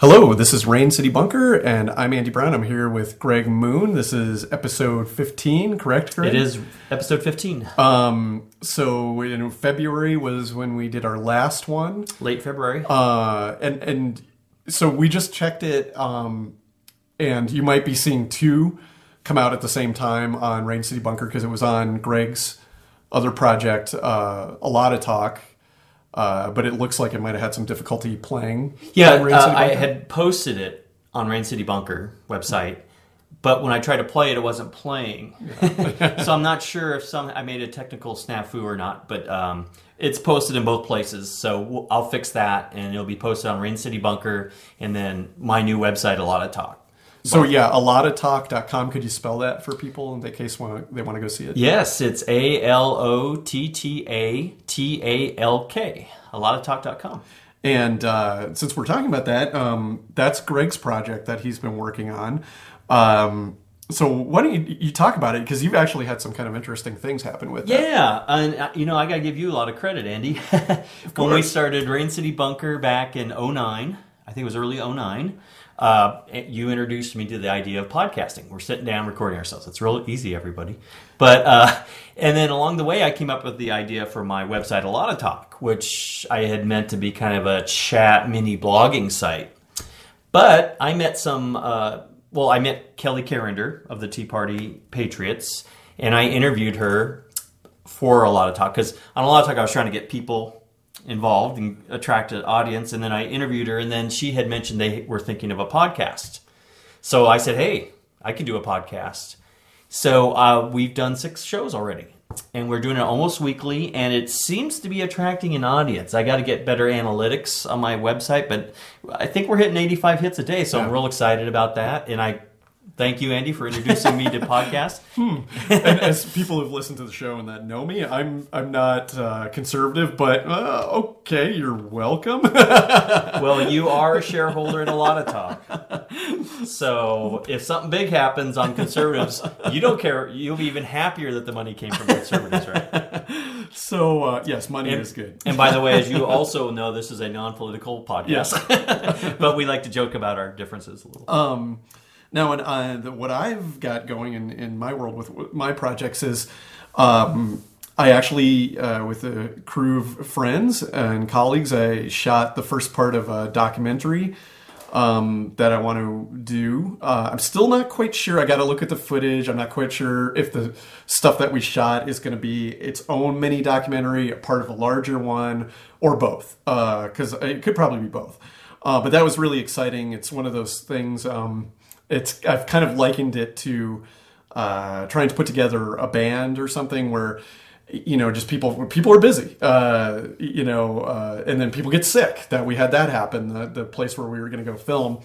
Hello, this is Rain City Bunker, and I'm Andy Brown. I'm here with Greg Moon. This is episode 15, correct, Greg? It is episode 15. Um, so in February was when we did our last one. Late February. Uh, and and so we just checked it, um, and you might be seeing two come out at the same time on Rain City Bunker because it was on Greg's other project, uh, a lot of talk. Uh, but it looks like it might have had some difficulty playing. yeah, uh, I had posted it on Rain City Bunker website, but when I tried to play it, it wasn't playing. so I'm not sure if some I made a technical snafu or not, but um, it's posted in both places. So we'll, I'll fix that, and it'll be posted on Rain City Bunker, and then my new website, a lot of talk. So yeah, a lot of talk.com. Could you spell that for people in case want they want to go see it? Yes, it's A L O T T A T A L K. A lot of talk.com. And uh, since we're talking about that, um, that's Greg's project that he's been working on. Um, so why don't you, you talk about it because you've actually had some kind of interesting things happen with that. Yeah, and uh, you know, I got to give you a lot of credit, Andy. when we started Rain City Bunker back in 09, I think it was early 09, uh, you introduced me to the idea of podcasting. We're sitting down recording ourselves. It's real easy, everybody. But uh, and then along the way, I came up with the idea for my website, A Lot of Talk, which I had meant to be kind of a chat mini blogging site. But I met some, uh, well, I met Keli Carender of the Tea Party Patriots, and I interviewed her for a lot of talk because on a lot of talk I was trying to get people involved and attract an audience, and then I interviewed her, and then she had mentioned they were thinking of a podcast. So I said, "Hey, I can do a podcast." So uh, we've done six shows already, and we're doing it almost weekly, and it seems to be attracting an audience. I got to get better analytics on my website, but I think we're hitting 85 hits a day, so I'm real excited about that. And I thank you, Andy, for introducing me to podcast. and as people who've listened to the show and that know me, I'm I'm not uh, conservative, but uh, okay, you're welcome. Well, you are a shareholder in a lot of talk. So if something big happens on conservatives, you don't care. You'll be even happier that the money came from conservatives, right? so uh, yes, money And, is good. and by the way, as you also know, this is a non-political podcast, Yes. but we like to joke about our differences a little. Um, now, and uh, the, what I've got going in, in my world with, my projects is um, I actually, uh, with a crew of friends and colleagues, I shot the first part of a documentary um, that I want to do. Uh, I'm still not quite sure. I got to look at the footage. I'm not quite sure if the stuff that we shot is going to be its own mini documentary, a part of a larger one, or both. Because it could probably be both. Uh, but that was really exciting. It's one of those things. Um, it's I've kind of likened it to uh, trying to put together a band or something where you know just people people are busy uh, you know uh, and then people get sick that we had that happen the, the place where we were going to go film.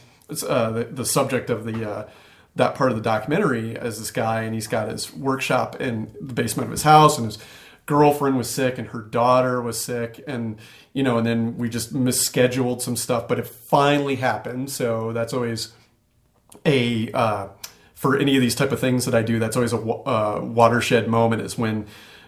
Uh, the, the subject of the uh, that part of the documentary is this guy and he's got his workshop in the basement of his house and his girlfriend was sick and her daughter was sick and you know and then we just misscheduled some stuff but it finally happened. So that's always a uh, for any of these type of things that I do, that's always a uh, watershed moment. Is when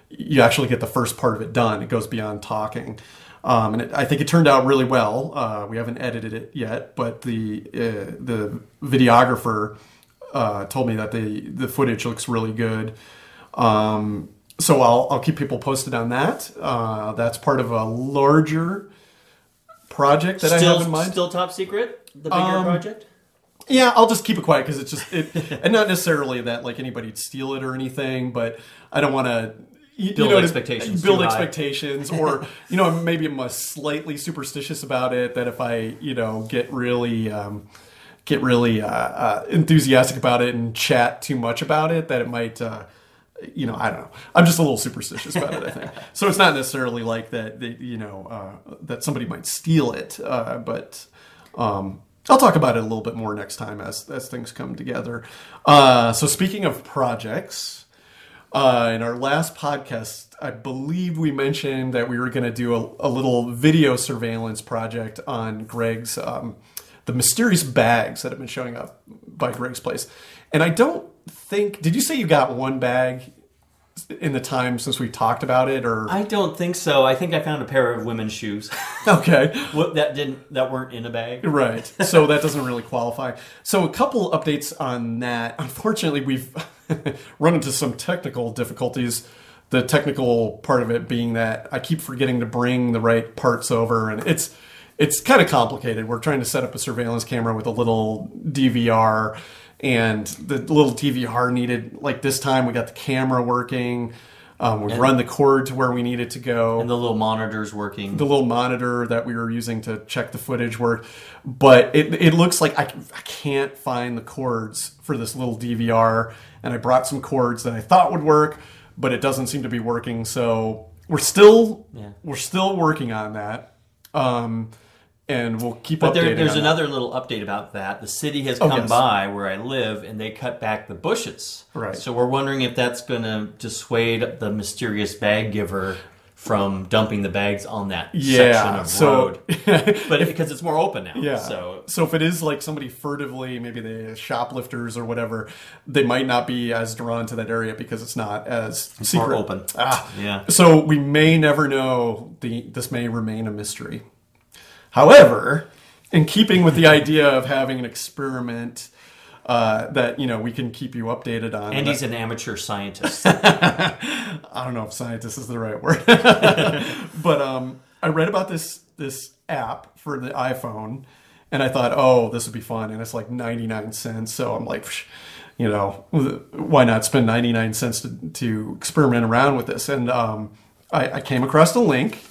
you actually get the first part of it done. It goes beyond talking, um, and it, I think it turned out really well. Uh, we haven't edited it yet, but the uh, the videographer uh, told me that the the footage looks really good. Um, so I'll I'll keep people posted on that. Uh, that's part of a larger project that I have in mind. still top secret. The bigger Um, project. Yeah, I'll just keep it quiet because it's just it, and not necessarily that like anybody'd steal it or anything, but I don't want to. You, Build know, expectations Build expectations, or you know, maybe I'm slightly superstitious about it. That if I, you know, get really, um, get really uh, uh, enthusiastic about it and chat too much about it, that it might, uh, you know, I don't know. I'm just a little superstitious about it. I think so. It's not necessarily like that. that you know, uh, that somebody might steal it, uh, but. Um, I'll talk about it a little bit more next time as as things come together. Uh, so speaking of projects, uh, in our last podcast, I believe we mentioned that we were going to do a, a little video surveillance project on Greg's um, the mysterious bags that have been showing up by Greg's place. And I don't think did you say you got one bag in the time since we talked about it, or I don't think so. I think I found a pair of women's shoes okay, that didn't that weren't in a bag. right? So that doesn't really qualify. So a couple updates on that. Unfortunately, we've run into some technical difficulties. The technical part of it being that I keep forgetting to bring the right parts over, and it's it's kind of complicated. We're trying to set up a surveillance camera with a little DVR, and the little TV hard needed like this time we got the camera working. Um, we run the cord to where we need it to go And the little monitors working. the little monitor that we were using to check the footage worked, but it, it looks like I, I can't find the cords for this little DVR, and I brought some cords that I thought would work, but it doesn't seem to be working. So we're still Yeah. we're still working on that, um, and we'll keep But updating. there, there's another little update about that. The city has Oh, come yes. by where I live, and they cut back the bushes. Right. So we're wondering if that's going to dissuade the mysterious bag giver from dumping the bags on that section yeah. of So road. But because it's more open now. Yeah. So so if it is like somebody furtively, maybe the shoplifters or whatever, they might not be as drawn to that area because it's not as more secret. open. Ah. Yeah. So we may never know. The this may remain a mystery. However, in keeping with the idea of having an experiment uh, that you know we can keep you updated on, And he's an amateur scientist. I don't know if scientist is the right word, but um, I read about this this app for the iPhone, and I thought, oh, this would be fun, and it's like ninety nine cents. So I'm like, psh, you know, why not spend ninety nine cents to, to experiment around with this? And um, I, I came across the link,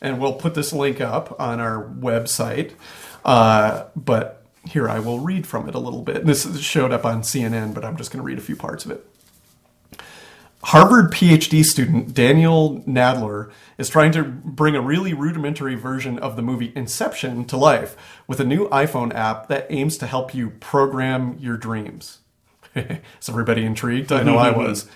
and we'll put this link up on our website. Uh, but here I will read from it a little bit. This showed up on CNN, but I'm just going to read a few parts of it. Harvard PhD student Daniel Nadler is trying to bring a really rudimentary version of the movie Inception to life with a new iPhone app that aims to help you program your dreams. is everybody intrigued? I know I was.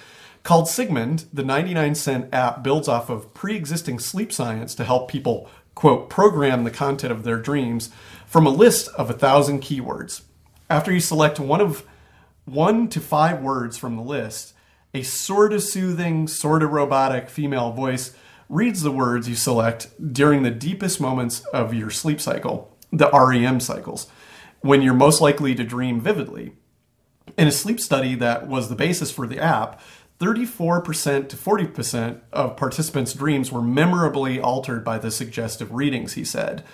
Called Sigmund, the 99 cent app builds off of pre existing sleep science to help people, quote, program the content of their dreams from a list of a thousand keywords. After you select one of one to five words from the list, a sort of soothing, sort of robotic female voice reads the words you select during the deepest moments of your sleep cycle, the REM cycles, when you're most likely to dream vividly. In a sleep study that was the basis for the app, 34% to 40% of participants' dreams were memorably altered by the suggestive readings, he said.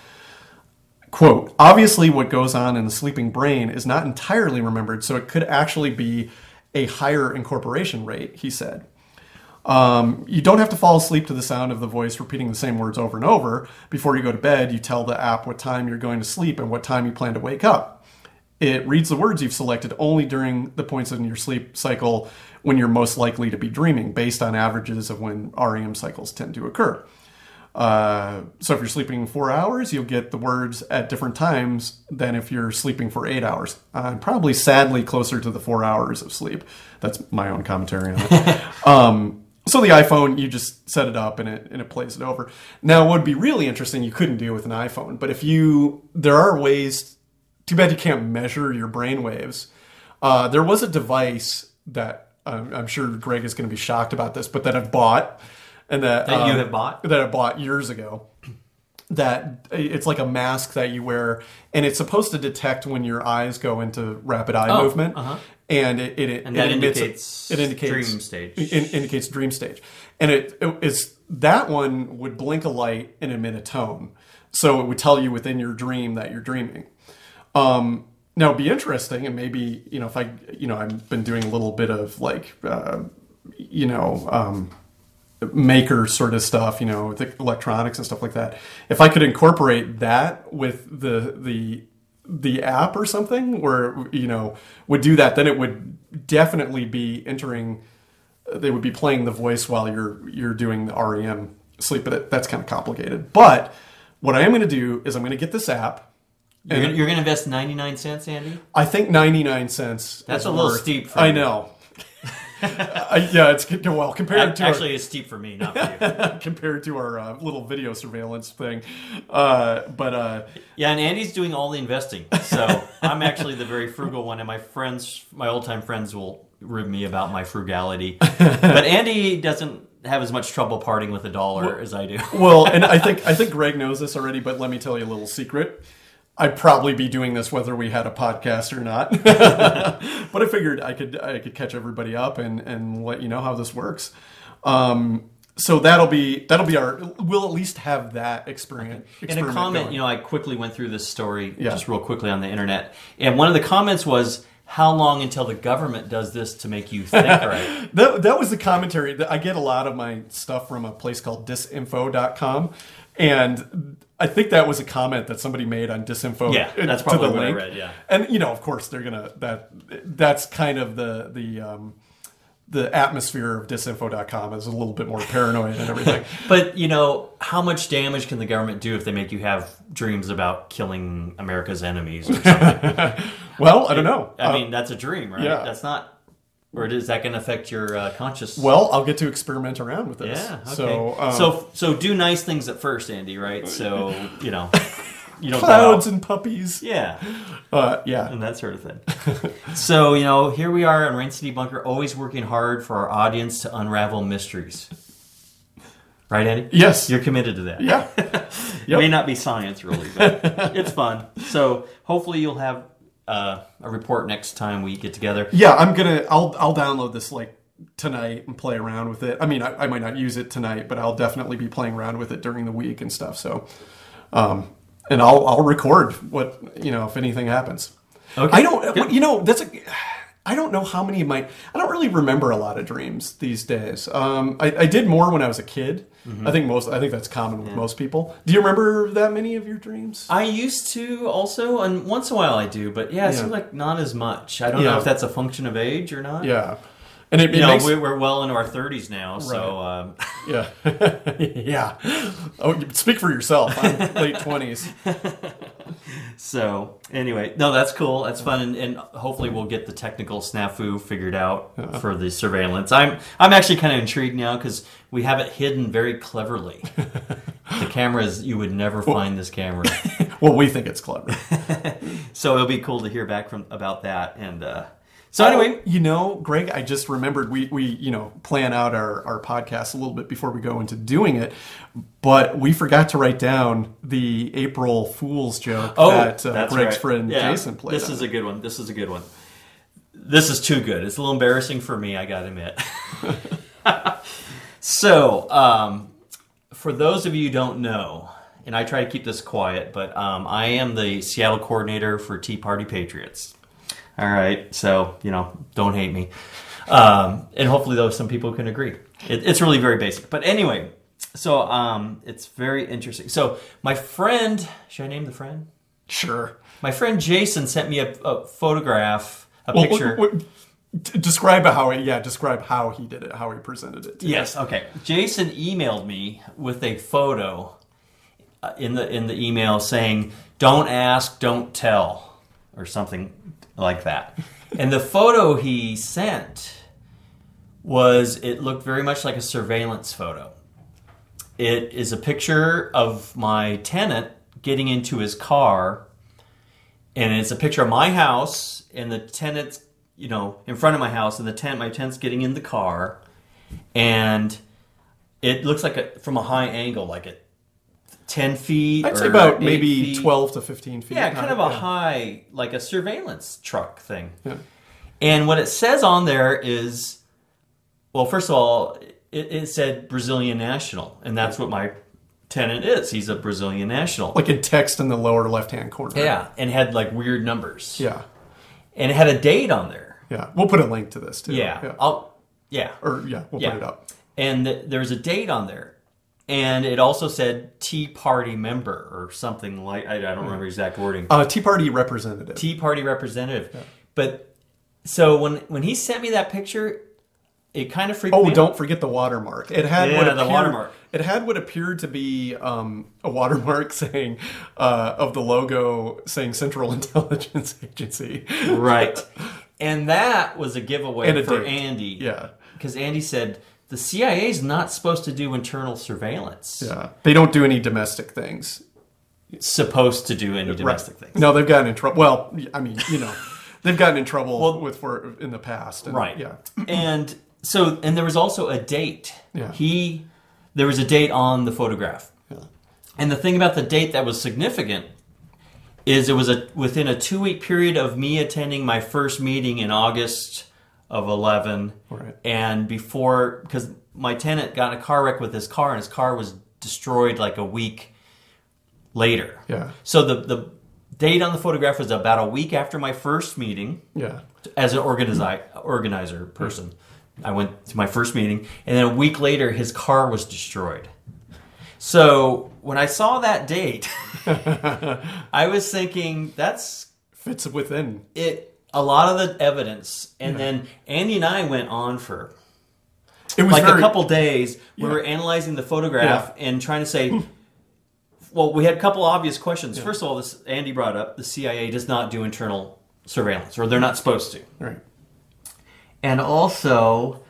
Quote, obviously, what goes on in the sleeping brain is not entirely remembered, so it could actually be a higher incorporation rate, he said. Um, you don't have to fall asleep to the sound of the voice repeating the same words over and over. Before you go to bed, you tell the app what time you're going to sleep and what time you plan to wake up. It reads the words you've selected only during the points in your sleep cycle when you're most likely to be dreaming, based on averages of when REM cycles tend to occur. Uh, so if you're sleeping four hours, you'll get the words at different times than if you're sleeping for eight hours. Uh, probably sadly closer to the four hours of sleep. That's my own commentary on it. um, so the iPhone, you just set it up and it and it plays it over. Now, what would be really interesting, you couldn't do with an iPhone, but if you, there are ways. Too bad you can't measure your brain waves. Uh, there was a device that I'm, I'm sure Greg is going to be shocked about this, but that I've bought and that, That you um, have bought? that I bought years ago. That it's like a mask that you wear, and it's supposed to detect when your eyes go into rapid eye Oh, movement, uh-huh. and it, it, And it indicates it indicates dream stage. it indicates dream stage, and it, it is that one would blink a light and emit a tone, so it would tell you within your dream that you're dreaming. Um, now, it'd be interesting, and maybe you know if I, you know, I've been doing a little bit of like, uh, you know, um, maker sort of stuff, you know, electronics and stuff like that. If I could incorporate that with the the the app or something, where you know would do that, then it would definitely be entering. They would be playing the voice while you're you're doing the REM sleep, but that's kind of complicated. But what I am going to do is I'm going to get this app. You're, gonna, you're gonna invest 99 cents, Andy? I think 99 cents. That's a little worth- steep for I you. know. I, yeah, it's well compared to our- Actually, it's steep for me, not for you. compared to our uh, little video surveillance thing. Uh, but uh, Yeah, and Andy's doing all the investing, so I'm actually the very frugal one, and my friends, my old time friends, will rib me about my frugality. but Andy doesn't have as much trouble parting with a dollar as I do. well, and I think I think Greg knows this already, but let me tell you a little secret. I'd probably be doing this whether we had a podcast or not. but I figured I could I could catch everybody up and and let you know how this works. Um, so that'll be that'll be our we'll at least have that experience. In a comment, you know, I quickly went through this story Yeah. just real quickly on the internet, and one of the comments was, "How long until the government does this to make you think right?" That, that was the commentary. that I get a lot of my stuff from a place called disinfo.com. And I think that was a comment that somebody made on disinfo. Yeah, that's to probably the what I link. read, yeah. And you know, of course, they're gonna that that's kind of the the um, the atmosphere of disinfo.com is a little bit more paranoid and everything. But you know, how much damage can the government do if they make you have dreams about killing America's enemies? Or something? well, I don't know. I Uh, mean, that's a dream, right? yeah. That's not, or is that going to affect your uh, conscious? well, I'll get to experiment around with this. yeah. Okay. So, um, so, so do nice things at first, Andy. Right? So you know, you don't clouds and puppies. yeah. Uh, yeah. and that sort of thing. so, you know, here we are on Rain City Bunker, always working hard for our audience to unravel mysteries. Right, Andy? Yes. You're committed to that. Yeah. It may not be science, really, but it's fun. So, hopefully, you'll have uh, a report next time we get together. Yeah, I'm gonna. I'll I'll download this like tonight and play around with it. I mean, I, I might not use it tonight, but I'll definitely be playing around with it during the week and stuff. So, um, and I'll I'll record what you know if anything happens. Okay. I don't. Good. You know, that's a. I don't know how many of my. I don't really remember a lot of dreams these days. Um, I, I did more when I was a kid. Mm-hmm. I think most. I think that's common with most people. Do you remember that many of your dreams? I used to also, and once in a while I do, but yeah, it seems like not as much. I don't Yeah. know if that's a function of age or not. yeah, and it, it You know, makes we're well into our 30s now, so um, Yeah. yeah. Oh, speak for yourself. I'm late 20s. So anyway, no, that's cool. That's fun, and, and hopefully we'll get the technical snafu figured out for the surveillance. I'm I'm actually kind of intrigued now because we have it hidden very cleverly. the cameras, you would never find this camera, Well, we think it's clever. so it'll be cool to hear back from about that. And uh, so anyway, you know, Greg, I just remembered we, we you know, plan out our, our podcast a little bit before we go into doing it, but we forgot to write down the April Fool's joke that uh, Oh, Greg's right. friend Yeah, Jason played. This on is a good one. This is a good one. This is too good. It's a little embarrassing for me, I gotta admit. so, um, for those of you who don't know, and I try to keep this quiet, but um, I am the Seattle coordinator for Tea Party Patriots. All right, so you know, don't hate me, um, and hopefully, though, some people can agree. It, it's really very basic, but anyway, so um, it's very interesting. So, my friend, should I name the friend? Sure. My friend Jason sent me a, a photograph, a Well, picture. what- what- describe how he, yeah, describe how he did it, how he presented it. Yes. Okay. Jason emailed me with a photo uh, in the in the email saying, "Don't ask, don't tell," or something like that. and the photo he sent was it looked very much like a surveillance photo. It is a picture of my tenant getting into his car, and it's a picture of my house and the tenant's, you know, in front of my house, and the tent, my tent's getting in the car, and it looks like a, from a high angle, like it 10 feet. I'd say about maybe feet. 12 to 15 feet. Yeah, kind of a high, like a surveillance truck thing. Yeah. And what it says on there is, well, first of all, it, it said Brazilian national, and that's what my tenant is. He's a Brazilian national. Like a text in the lower left hand corner. Yeah, and had like weird numbers. Yeah. And it had a date on there. Yeah, we'll put a link to this too. Yeah. Yeah. I'll, yeah. Or yeah, we'll yeah. put it up. And there's a date on there and it also said Tea Party member or something like I, I don't remember exact wording. Uh, Tea Party representative. Tea Party representative. But so when when he sent me that picture, it kind of freaked Oh, me. out. don't forget the watermark. It had Yeah, what the appeared, watermark. It had what appeared to be um, a watermark saying uh, of the logo saying Central Intelligence Agency. right, and that was a giveaway And a for date. Andy. Yeah, because Andy said the CIA is not supposed to do internal surveillance. yeah. They don't do any domestic things. It's supposed to do any domestic things. No, they've gotten in trouble. Well, I mean, you know, they've gotten in trouble with for in the past. and- Right. Yeah. and so, and there was also a date. Yeah. He, there was a date on the photograph. Yeah. And the thing about the date that was significant is it was a within a two week period of me attending my first meeting in August of eleven, Right. and before because my tenant got in a car wreck with his car and his car was destroyed like a week later. Yeah. So the the date on the photograph was about a week after my first meeting Yeah. as an organizer organizer person. I went to my first meeting, and then a week later, his car was destroyed. So when I saw that date, I was thinking that's Fits within. it. A lot of the evidence, and then Andy and I went on for It was like very, a couple days. We Yeah. were analyzing the photograph and trying to say. Well, we had a couple obvious questions. First of all, this Andy brought up the CIA does not do internal surveillance, or they're not supposed to. Right. and also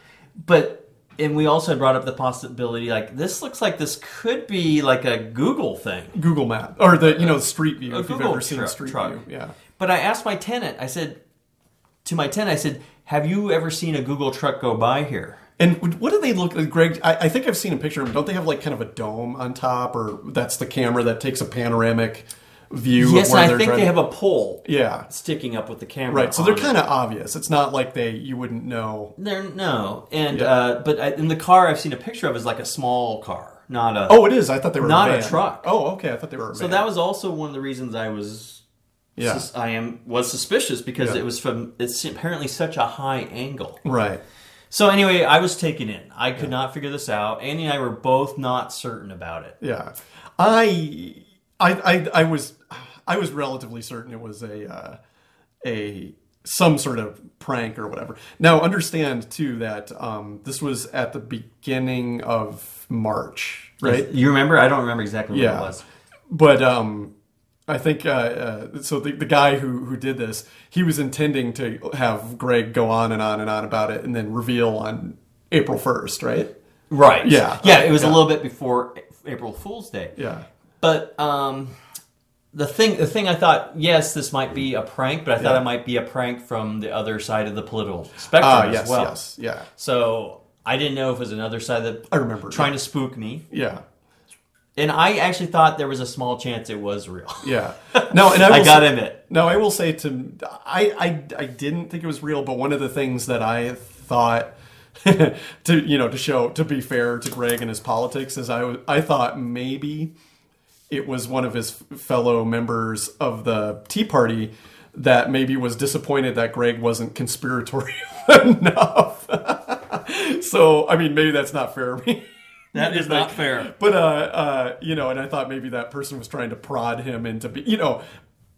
but and we also brought up the possibility like this looks like this could be like a google thing Google Map or the you know Street View A if you've ever seen truck- Street truck. View. Yeah. but i asked my tenant i said to my tent, i said have you ever seen a google truck go by here And what do they look like, Greg? I, I think I've seen a picture of them. Don't they have like kind of a dome on top, or that's the camera that takes a panoramic view? yes of where i they're think they have a pole Yeah. sticking up with the camera Right. So they're kind of obvious. It's not like they you wouldn't know. they're no and Yeah. uh, but I, in the car i've seen a picture of is like a small car not a Oh, it is. I thought they were Not a van. truck. Oh, okay. I thought they were. A so van. that was also one of the reasons i was yeah. sus- I am was suspicious because Yeah. it was from it's apparently such a high angle. right. So anyway, I was taken in. I could not figure this out. Andy and I were both not certain about it. Yeah. I I I, I was I was relatively certain it was a uh, a some sort of prank or whatever. Now understand too that um, this was at the beginning of March, right? You remember? I don't remember exactly what Yeah. it was. But um, I think uh, uh, so. The, the guy who who did this, he was intending to have Greg go on and on and on about it, and then reveal on April first, right? Right. Yeah. Yeah. It was a little bit before April Fool's Day. Yeah. But um, the thing, the thing I thought, yes, this might be a prank, but I thought Yeah. it might be a prank from the other side of the political spectrum as yes, well. yes, yeah, So I didn't know if it was another side that I remember. trying to spook me. yeah, And I actually thought there was a small chance it was real. yeah. No, and I, I got say, him it. No, I will say to I, I I didn't think it was real, but one of the things that I thought to you know to show to be fair to Greg and his politics is I was I thought maybe it was one of his fellow members of the Tea Party that maybe was disappointed that Greg wasn't conspiratorial enough. so I mean maybe that's not fair. That is not fair. But uh, uh, you know, and I thought maybe that person was trying to prod him into be, you know,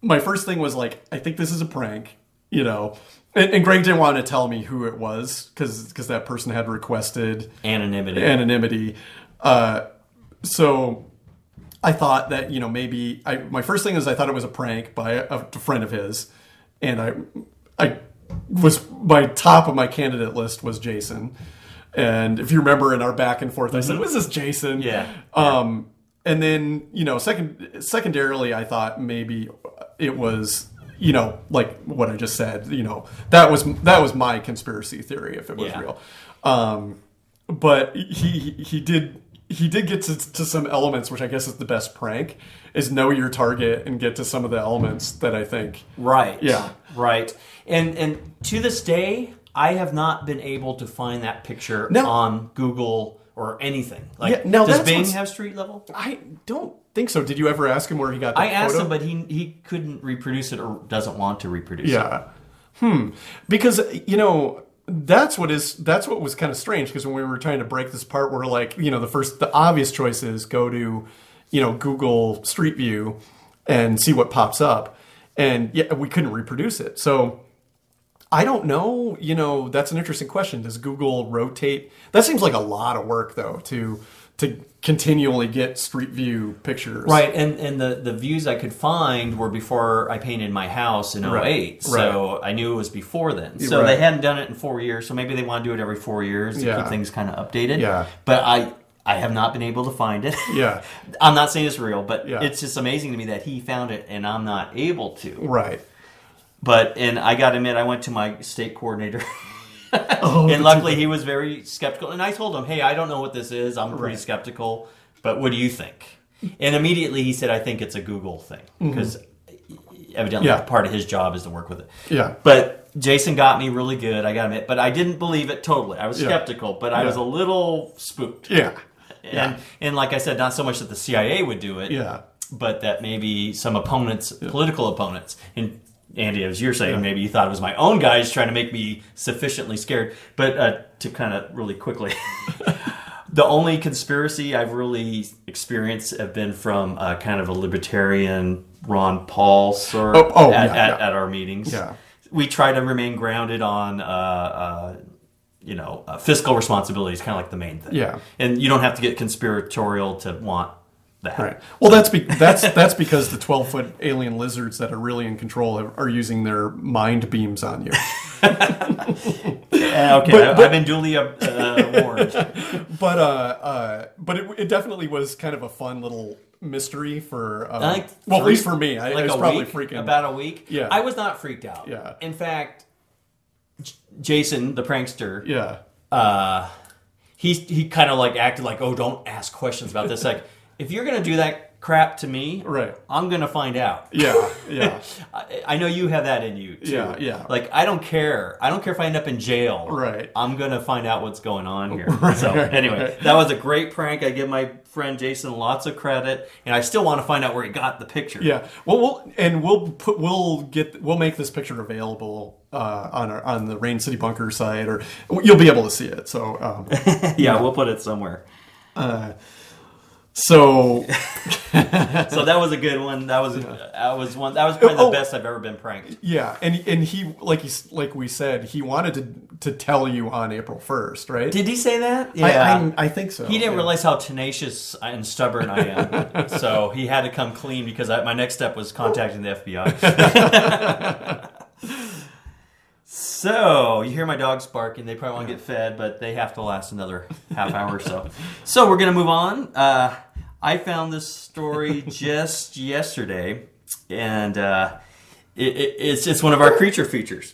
my first thing was like, I think this is a prank, you know, and, and Greg didn't want to tell me who it was because because that person had requested Anonymity. anonymity. Uh, so I thought that you know maybe I my first thing is I thought it was a prank by a, a friend of his, and I I was my top of my candidate list was Jason, and if you remember in our back and forth I said was this Jason? Yeah. Um, and then you know second secondarily I thought maybe it was you know like what I just said you know that was that was my conspiracy theory if it was Yeah. real. Um, but he he did he did get to, to some elements which i guess is the best prank is know your target and get to some of the elements that i think Right. Yeah. Right. And and to this day, I have not been able to find that picture No. on Google or anything. Like, Yeah, now does Bing have street level? i don't think so did you ever ask him where he got that I asked photo? him, but he he couldn't reproduce it or doesn't want to reproduce it. yeah hmm because you know that's what is that's what was kind of strange because when we were trying to break this part, we're like you know the first the obvious choice is go to you know google street view and see what pops up and yeah we couldn't reproduce it so I don't know. You know, that's an interesting question. Does Google rotate? That seems like a lot of work, though, to to continually get Street View pictures. Right, and and the, the views I could find were before I painted my house in 08. Right, So I knew it was before then. So Right. they hadn't done it in four years, so maybe they want to do it every four years to Yeah. keep things kind of updated. Yeah. But I I have not been able to find it. Yeah. I'm not saying it's real, but Yeah. it's just amazing to me that he found it and I'm not able to. Right. But and I got to admit, I went to my state coordinator. Oh, and luckily he was very skeptical and i told him hey i don't know what this is i'm pretty Right. skeptical but what do you think and immediately he said i think it's a google thing because evidently Mm-hmm. Yeah. part of his job is to work with it Yeah. but jason got me really good i gotta admit but i didn't believe it totally i was Yeah. skeptical but i was a little spooked Yeah. and and like i said not so much that the cia would do it Yeah. but that maybe some opponents, political opponents, and Andy, as you're saying, maybe you thought it was my own guys trying to make me sufficiently scared. But uh, to kind of really quickly, the only conspiracy I've really experienced have been from uh, kind of a libertarian Ron Paul sort Oh, oh, at, yeah, at, yeah. at our meetings. Yeah. We try to remain grounded on. Uh, uh, you know, uh, fiscal responsibility is kind of like the main thing. Yeah. and you don't have to get conspiratorial to want that. Right. Well, that's be- that's that's because the twelve foot alien lizards that are really in control are, are using their mind beams on you. Yeah, okay, But- I, but- I've been duly uh, uh, warned. but uh, uh, but it, it definitely was kind of a fun little mystery for uh, Like well, at least for me. I, I was a probably week, freaking about a week. Yeah. I was not freaked out. Yeah. In fact, J- Jason, the prankster, yeah. uh, he he kind of like acted like, oh, don't ask questions about this. like, if you're gonna do that crap to me, Right. I'm gonna find out. Yeah, yeah, I, I know you have that in you too. Yeah, yeah. Like I don't care. I don't care if I end up in jail. Right. I'm gonna find out what's going on here. Right, so anyway, right. that was a great prank. I give my friend Jason lots of credit, and I still want to find out where he got the picture. yeah. Well, we'll and we'll put we'll get we'll make this picture available uh, on our on the Rain City Bunker site, or you'll be able to see it. So, um, yeah, we'll put it somewhere. So So that was a good one. That was that was one. That was probably the Oh. best I've ever been pranked. yeah, and and he like he like we said, he wanted to to tell you on April first, right? Did he say that? I, I, I think so. He didn't yeah. realize how tenacious and stubborn I am, so he had to come clean because I, my next step was contacting the FBI. so you hear my dogs barking; they probably want to get fed, but they have to last another half hour or so. So we're gonna move on. Uh, I found this story just yesterday, and uh, it, it, it's it's one of our creature features.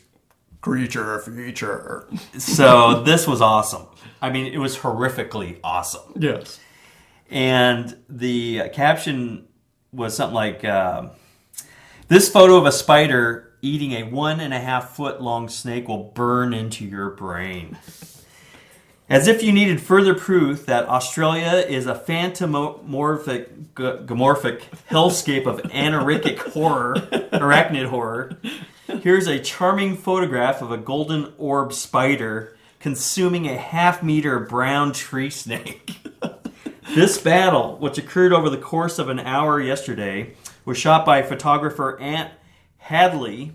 creature feature. So this was awesome. I mean, it was horrifically awesome. Yes. and the caption was something like um, this photo of a spider eating a one and a half foot long snake will burn into your brain. As if you needed further proof that australia is a phantomorphic g- gomorphic hellscape of anarchic horror arachnid horror. Here's a charming photograph of a golden orb spider consuming a half meter brown tree snake. This battle, which occurred over the course of an hour yesterday, was shot by photographer Ant Hadley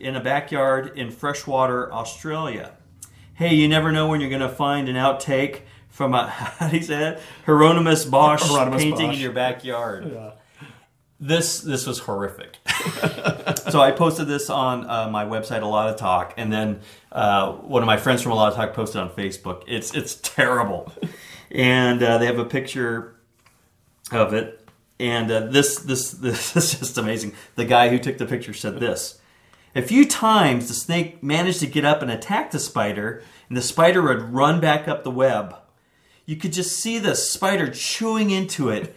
in a backyard in freshwater Australia. Hey, you never know when you're going to find an outtake from a, how do you say that? Hieronymus Bosch Hieronymus painting Bosch. in your backyard. Yeah. This this was horrific. so I posted this on uh, my website, a lot of talk, and then uh, one of my friends from a lot of talk posted on Facebook. It's it's terrible, and uh, they have a picture of it. And uh, this this this is just amazing. The guy who took the picture said this. A few times the snake managed to get up and attack the spider, and the spider would run back up the web. You could just see the spider chewing into it,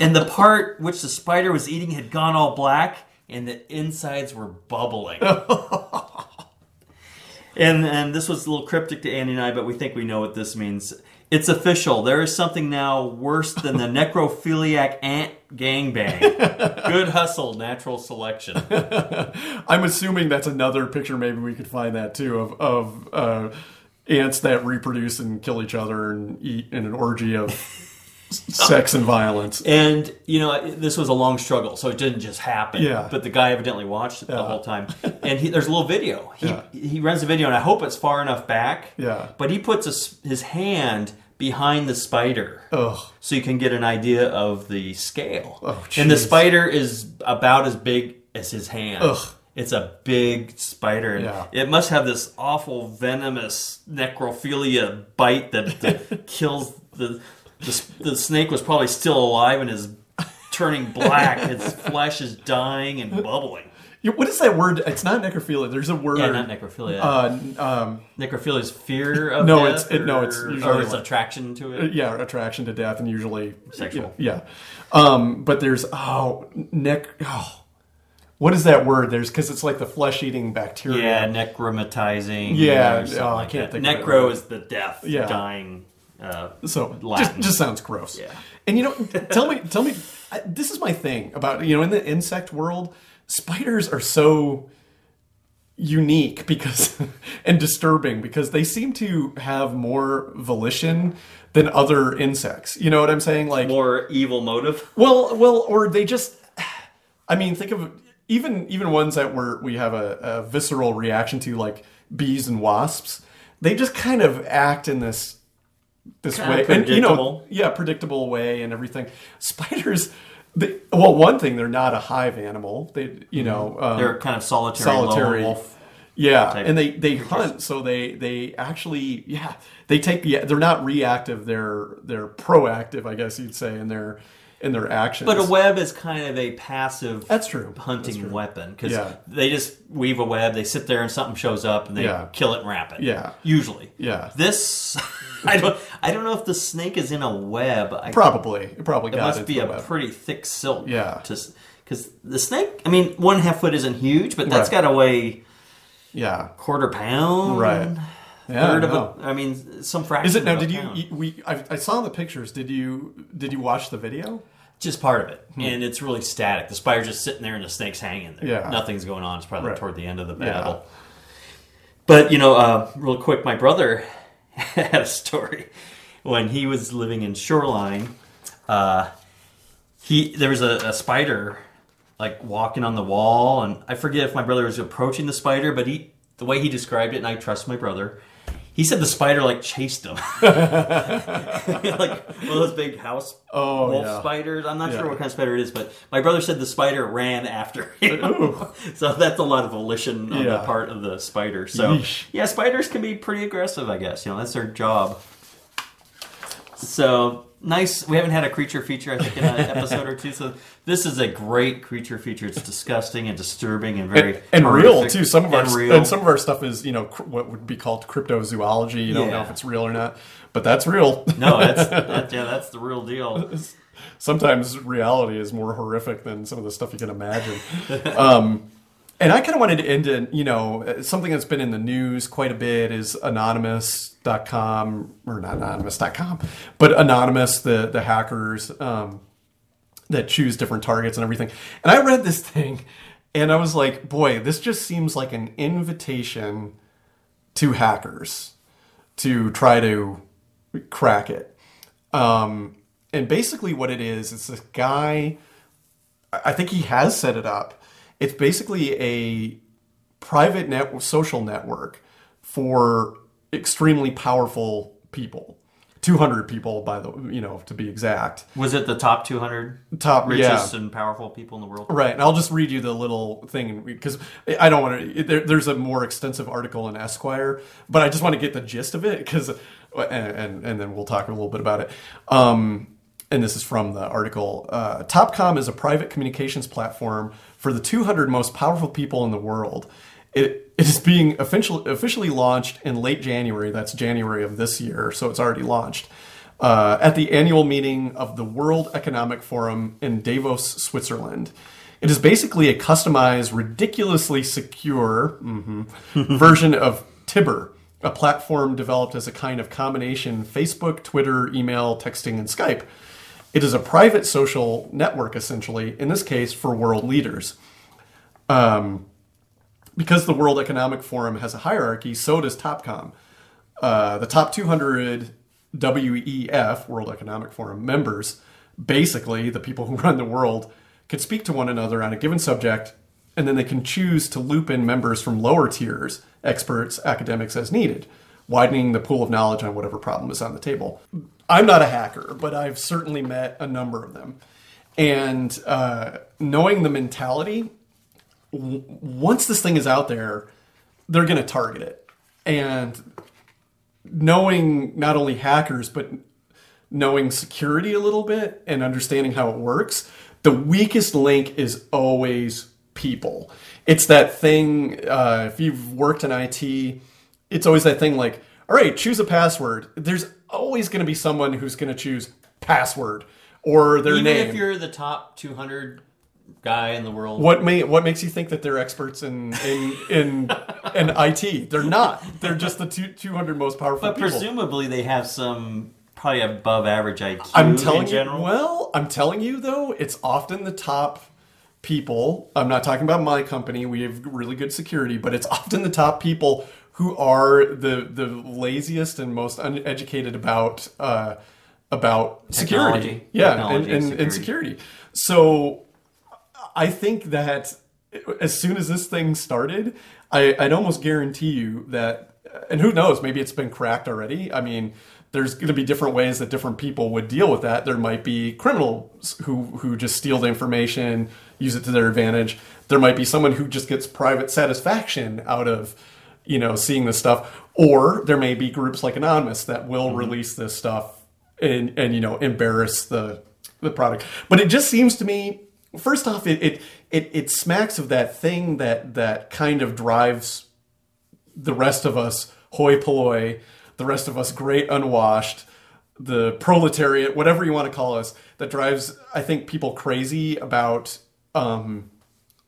and the part which the spider was eating had gone all black, and the insides were bubbling. and and this was a little cryptic to Andy and I, but we think we know what this means. It's official. There is something now worse than the necrophiliac ant gangbang. Good hustle, natural selection. I'm assuming that's another picture. Maybe we could find that too of of uh, ants that reproduce and kill each other and eat in an orgy of sex and violence. And you know, this was a long struggle, so it didn't just happen. Yeah. But the guy evidently watched it the whole time. And he, there's a little video. He Yeah. he runs the video, and I hope it's far enough back. Yeah. But he puts his, his hand behind the spider, Ugh. so you can get an idea of the scale. Oh, and the spider is about as big as his hand. Ugh. It's a big spider. Yeah. It must have this awful venomous necrophilia bite that, that kills the, the. The snake was probably still alive and is turning black. Its flesh is dying and bubbling. Yeah, What is that word? It's not necrophilia. There's a word. Yeah, not necrophilia. uh, um, necrophilia is fear of no, death. it's- it- no, it's or- usually or it's like- attraction to it. yeah, attraction to death, and usually Sexual. Yeah, um, but there's oh neck. Oh, what is that word? There's because it's like the flesh-eating bacteria. Yeah, necromatizing. Yeah, or something oh, I like can't that. think of it. Necro is the death, Yeah. dying. Uh, So just, just sounds gross. Yeah. And you know, tell me, tell me, I, this is my thing about you know in the insect world, spiders are so unique because and disturbing because they seem to have more volition than other insects. You know what I'm saying? Like, more evil motive. well, well, or they just. I mean, think of even even ones that were we have a, a visceral reaction to, like bees and wasps. They just kind of act in this this Kinda way, and you know, yeah, predictable way and everything. Spiders, they, well, one thing they're not a hive animal. They, you know, um, Mm-hmm. They're kind of solitary, solitary. wolf. yeah, and they they hunt, so they they actually yeah they take yeah they're not reactive. They're they're proactive, I guess you'd say, in their in their actions. But a web is kind of a passive That's true. hunting That's true. weapon because Yeah. they just weave a web, they sit there and something shows up and they Yeah. kill it and wrap it. Yeah. Usually. Yeah. This I don't I don't know if the snake is in a web. I, Probably, it probably it must be a web. pretty thick silk. Yeah. To Because the snake, I mean, one half foot isn't huge, but that's Right. got to weigh yeah, quarter pound. right. Yeah, Third of no. a, I mean, some fraction. Is it now? Did you, you? We I, I saw the pictures. Did you? Did you watch the video? just part of it, Hmm. and it's really static. The spider's just sitting there, and the snake's hanging there. Yeah. nothing's going on. It's probably Right. toward the end of the Yeah. battle. But you know, uh, real quick, my brother had a story when he was living in Shoreline. Uh, he there was a, a spider like walking on the wall, and I forget if my brother was approaching the spider, but he the way he described it, and I trust my brother. He said the spider like chased him, like one of those big house Oh, wolf yeah. spiders. I'm not Yeah. sure what kind of spider it is, but my brother said the spider ran after him. so that's a lot of volition on the part of the spider. So Yeesh. yeah, spiders can be pretty aggressive, I guess. You know, that's their job. So nice. We haven't had a creature feature, I think, in an episode or two. So this is a great creature feature. It's disgusting and disturbing and very and, and real too. Some of our and and, some of our stuff is you know cr- what would be called cryptozoology. You don't know if it's real or not, but that's real. no, that's that, yeah, that's the real deal. Sometimes reality is more horrific than some of the stuff you can imagine. um, and I kind of wanted to end in, you know, something that's been in the news quite a bit is anonymous.com or not anonymous.com, but anonymous, the, the hackers, um, that choose different targets and everything. And I read this thing and I was like, boy, this just seems like an invitation to hackers to try to crack it. Um, and basically, what it is, it's this guy. I think he has set it up. It's basically a private net social network for extremely powerful people. 200 people by the you know to be exact Was it the top 200 top richest yeah and powerful people in the world? Right, and I'll just read you the little thing because I don't want to. There, there's a more extensive article in Esquire, but I just want to get the gist of it because, and, and and then we'll talk a little bit about it. Um, and this is from the article. Uh, Topcom is a private communications platform for the 200 most powerful people in the world. It, it is being officially officially launched in late January. That's January of this year, so it's already launched uh, at the annual meeting of the World Economic Forum in Davos, Switzerland. It is basically a customized, ridiculously secure mhm, version of tibbr, a platform developed as a kind of combination Facebook, Twitter, email, texting, and Skype. It is a private social network, essentially, in this case for world leaders. Um, because the World Economic Forum has a hierarchy, so does Topcom. Uh, the top 200 WEF, World Economic Forum members, basically the people who run the world, can speak to one another on a given subject, and then they can choose to loop in members from lower tiers, experts, academics as needed, widening the pool of knowledge on whatever problem is on the table. I'm not a hacker, but I've certainly met a number of them. And uh, knowing the mentality, w- once this thing is out there, they're going to target it. And knowing not only hackers, but knowing security a little bit and understanding how it works, the weakest link is always people. it's that thing. Uh, if you've worked in IT, it's always that thing like, all right, choose a password. There's always going to be someone who's going to choose password or their Even name. Even if you're the top 200 guy in the world. what may what makes you think that they're experts in in in, in IT? They're not. They're just the two, 200 most powerful But people. presumably they have some probably above average IQ I'm telling in general. you. Well, I'm telling you though, it's often the top people. I'm not talking about my company. We have really good security, but it's often the top people who are the the laziest and most uneducated about uh, about Technology. security. Yeah, Technology and, and and, and security. So I think that as soon as this thing started, I, I'd almost guarantee you that, and who knows, maybe it's been cracked already. I mean, there's going to be different ways that different people would deal with that. There might be criminals who who just steal the information, use it to their advantage. There might be someone who just gets private satisfaction out of you know seeing this stuff, or there may be groups like Anonymous that will release this stuff and and you know embarrass the the product. But it just seems to me, first off, it it it, it smacks of that thing that that kind of drives the rest of us hoi polloi, the rest of us great unwashed, the proletariat, whatever you want to call us, that drives I think people crazy about um,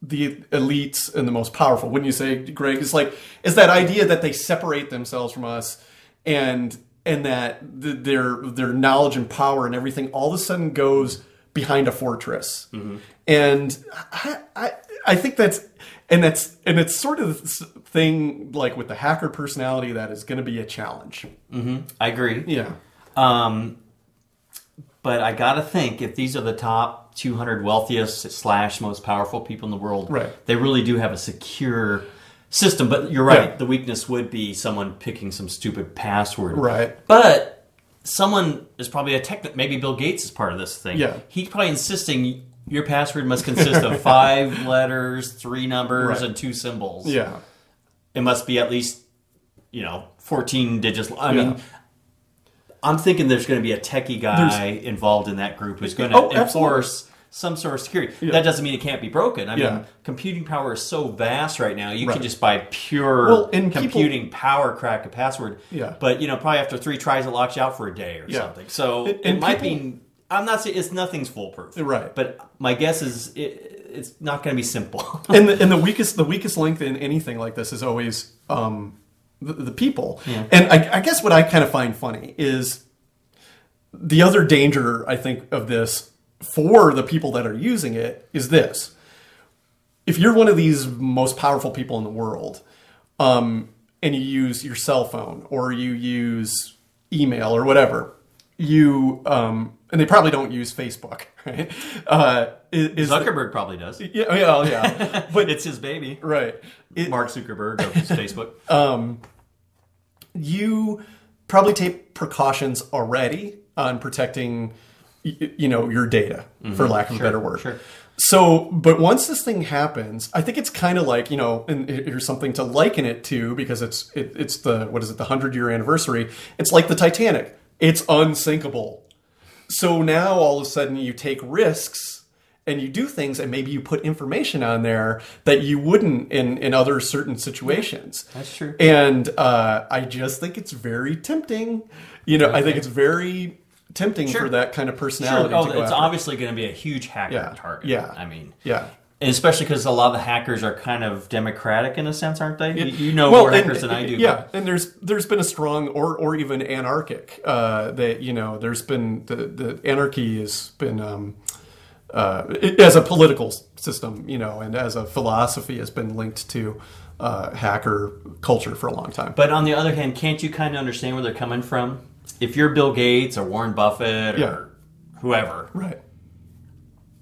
the elites and the most powerful. Wouldn't you say, Greg? It's like it's that idea that they separate themselves from us and and that the, their their knowledge and power and everything all of a sudden goes behind a fortress. And I, I I think that's and that's and it's sort of this thing like with the hacker personality that is going to be a challenge. I agree. Yeah. Um, but I gotta think if these are the top 200 wealthiest slash most powerful people in the world, Right. they really do have a secure system. But you're right, Yeah. the weakness would be someone picking some stupid password. Right. But someone is probably a tech. Maybe Bill Gates is part of this thing. Yeah. He's probably insisting your password must consist of five letters, three numbers, Right. and two symbols. Yeah. It must be at least, you know, 14 digits. I Yeah. mean, I'm thinking there's going to be a techie guy involved in that group who's going to Oh, enforce some sort of security. That doesn't mean it can't be broken. I Yeah. mean, computing power is so vast right now. You Right. can just by pure Well, and people- computing power crack a password. Yeah. But you know, probably after three tries, it locks you out for a day or Yeah. something. So And- it might people- be. I'm not saying it's nothing's foolproof. Right. But my guess is it, it's not going to be simple. and the, and the weakest the weakest link in anything like this is always um, the, the people. Yeah. And I, I guess what I kind of find funny is the other danger I think of this for the people that are using it is this: if you're one of these most powerful people in the world, um, and you use your cell phone or you use email or whatever, you um, and they probably don't use Facebook, right? Uh, is, Zuckerberg probably does. yeah, yeah, yeah. But it's his baby. Right. It, Mark Zuckerberg of Facebook. you probably take precautions already on protecting, you know, your data, for lack of a better word. Mm-hmm. sure. So, but once this thing happens, I think it's kind of like you know, and here's something to liken it to because it's it, it's the what is it the hundred year anniversary? It's like the Titanic. It's unsinkable. So now all of a sudden you take risks and you do things and maybe you put information on there that you wouldn't in in other certain situations. That's true. And uh, I just think it's very tempting. You know, I think it's very tempting Sure. for that kind of Sure. personality. Oh, to go it's after. obviously going to be a huge hacker Yeah. target. Yeah. I mean, Yeah. especially because a lot of the hackers are kind of democratic in a sense, aren't they? You, you know Well, more and- hackers than I do. Yeah, and there's there's been a strong or or even anarchic. Uh, that you know, there's been the the anarchy has been. Um, uh, it, as a political system, you know, and as a philosophy, has been linked to uh, hacker culture for a long time. But on the other hand, can't you kind of understand where they're coming from? If you're Bill Gates or Warren Buffett or Yeah. whoever, right.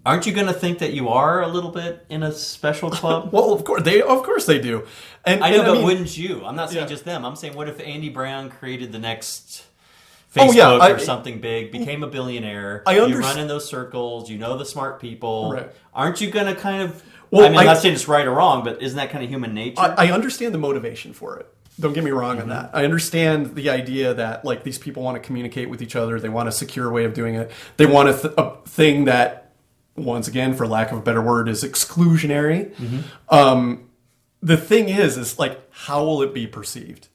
aren't you going to think that you are a little bit in a special club? Well, of course they of course they do. And I know, and but mean- wouldn't you? I'm not saying Yeah. just them. I'm saying, what if Andy Brown created the next Oh, Facebook yeah, I- or something big, became a billionaire? I You run in those circles. You know the smart people. Right. Aren't you going to kind of? Well, I mean, I'm not saying it's right or wrong, but isn't that kind of human nature? I, I understand the motivation for it. Don't get me wrong Mm-hmm. on that. I understand the idea that like these people want to communicate with each other. They want a secure way of doing it. They want a, th- a thing that, once again, for lack of a better word, is exclusionary. Mm-hmm. Um, the thing is, is like, how will it be perceived?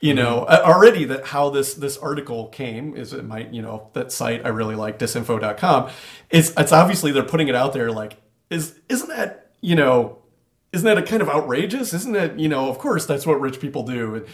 You know, Mm-hmm. already that how this this article came is it might you know that site I really like disinfo.com. It's it's obviously they're putting it out there like is isn't that you know isn't that a kind of outrageous? Isn't that, you know of course that's what rich people do. And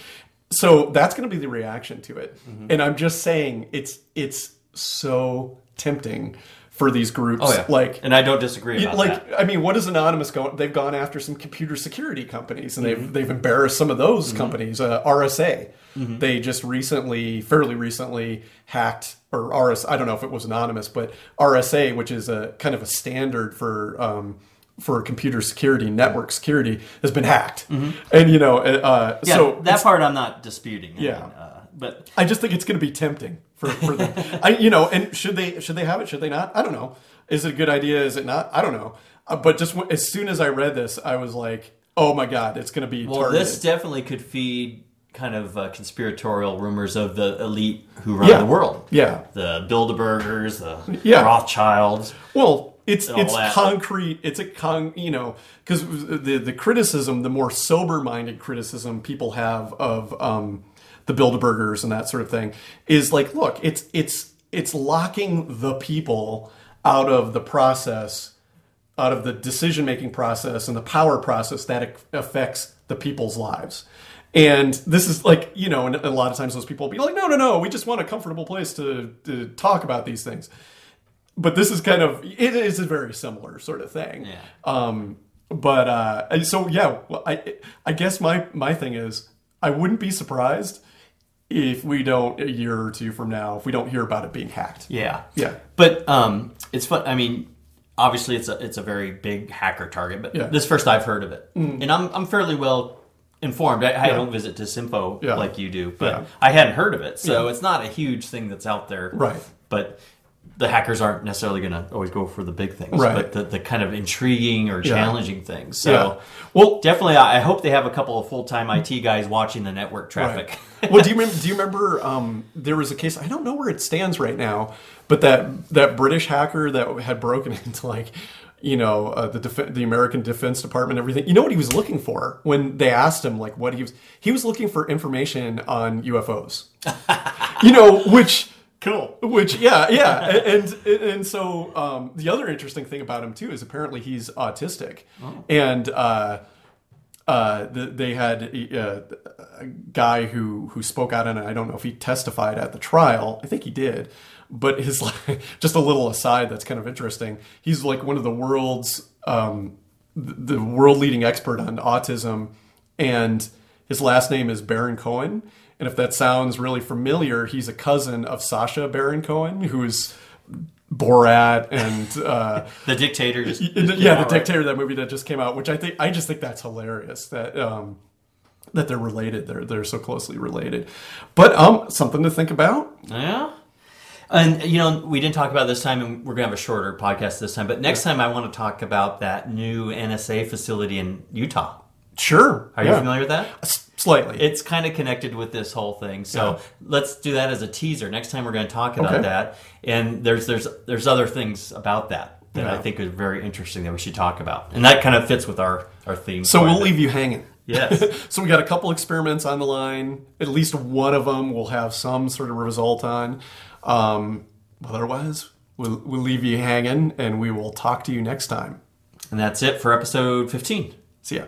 so that's going to be the reaction to it. Mm-hmm. And I'm just saying it's it's so tempting for these groups Oh yeah, like and I don't disagree about like that. I mean, what is anonymous going? They've gone after some computer security companies, and Mm-hmm. they've they've embarrassed some of those companies. Uh, RSA, Mm-hmm. they just recently, fairly recently, hacked or RS. I don't know if it was anonymous, but RSA, which is a kind of a standard for. Um, for computer security, network security, has been hacked, and you know, uh, Mm-hmm. Yeah, so that part I'm not disputing. I Yeah. mean, uh, but I just think it's going to be tempting for, for them. I, you know, and should they should they have it? Should they not? I don't know. Is it a good idea? Is it not? I don't know. Uh, but just w- as soon as I read this, I was like, oh my god, it's going to be well, targeted. this definitely could feed kind of uh, conspiratorial rumors of the elite who run Yeah. the world. yeah. The Bilderbergers, the Yeah. Rothschilds. Well, it's it's that. concrete. It's a con. You know, because the the criticism, the more sober minded criticism people have of um, the Bilderbergers and that sort of thing, is like, look, it's it's it's locking the people out of the process, out of the decision making process and the power process that affects the people's lives. And this is like, you know, and a lot of times those people will be like, no, no, no, we just want a comfortable place to, to talk about these things but this is kind of it is a very similar sort of thing. Yeah. Um, but uh, so yeah, I I guess my my thing is I wouldn't be surprised if we don't a year or two from now if we don't hear about it being hacked. Yeah. Yeah. But um, it's fun. I mean, obviously, it's a it's a very big hacker target. But Yeah. Mm. this first I've heard of it, and I'm I'm fairly well informed. I, I don't visit Disinfo Yeah. like you do, but Yeah. I hadn't heard of it, so it's not a huge thing that's out there. Right. But the hackers aren't necessarily going to always go for the big things, Right. but the, the kind of intriguing or Yeah. challenging things. So. Yeah. Well, Definitely, I I hope they have a couple of full time IT guys watching the network traffic. Right. well, do you remember? Do you remember? Um, there was a case. I don't know where it stands right now, but that that British hacker that had broken into like, you know, uh, the def- the American Defense Department, everything. You know what he was looking for when they asked him like what he was. He was looking for information on UFOs. you know, which. Cool. Which yeah yeah and and, and so um, the other interesting thing about him too is apparently he's autistic and uh, uh, the, they had uh, a guy who who spoke out on it. I don't know if he testified at the trial. I think he did, but his like, just a little aside that's kind of interesting. He's like one of the world's um, the world leading expert on autism, and his last name is Baron Cohen. And if that sounds really familiar, he's a cousin of Sacha Baron Cohen, who's Borat and. Uh, The dictator just. yeah, just came the out, right? dictator that movie that just came out, which I think I just think that's hilarious that um, that they're related. They're they're so closely related. But um, something to think about. Yeah. And you know, we didn't talk about this time, and we're gonna have a shorter podcast this time. But next time, I want to talk about that new NSA facility in Utah. Sure, Are yeah. you familiar with that? S- Slightly. It's kind of connected with this whole thing. So Yeah. let's do that as a teaser. Next time, we're going to talk about Okay. that. And there's there's there's other things about that that I think is very interesting that we should talk about, and that kind of fits with our our theme. so we'll leave you hanging. Yes. so we got a couple experiments on the line. At least one of them will have some sort of result on. Um, otherwise, we'll, we'll leave you hanging, and we will talk to you next time. And that's it for episode 15. See ya.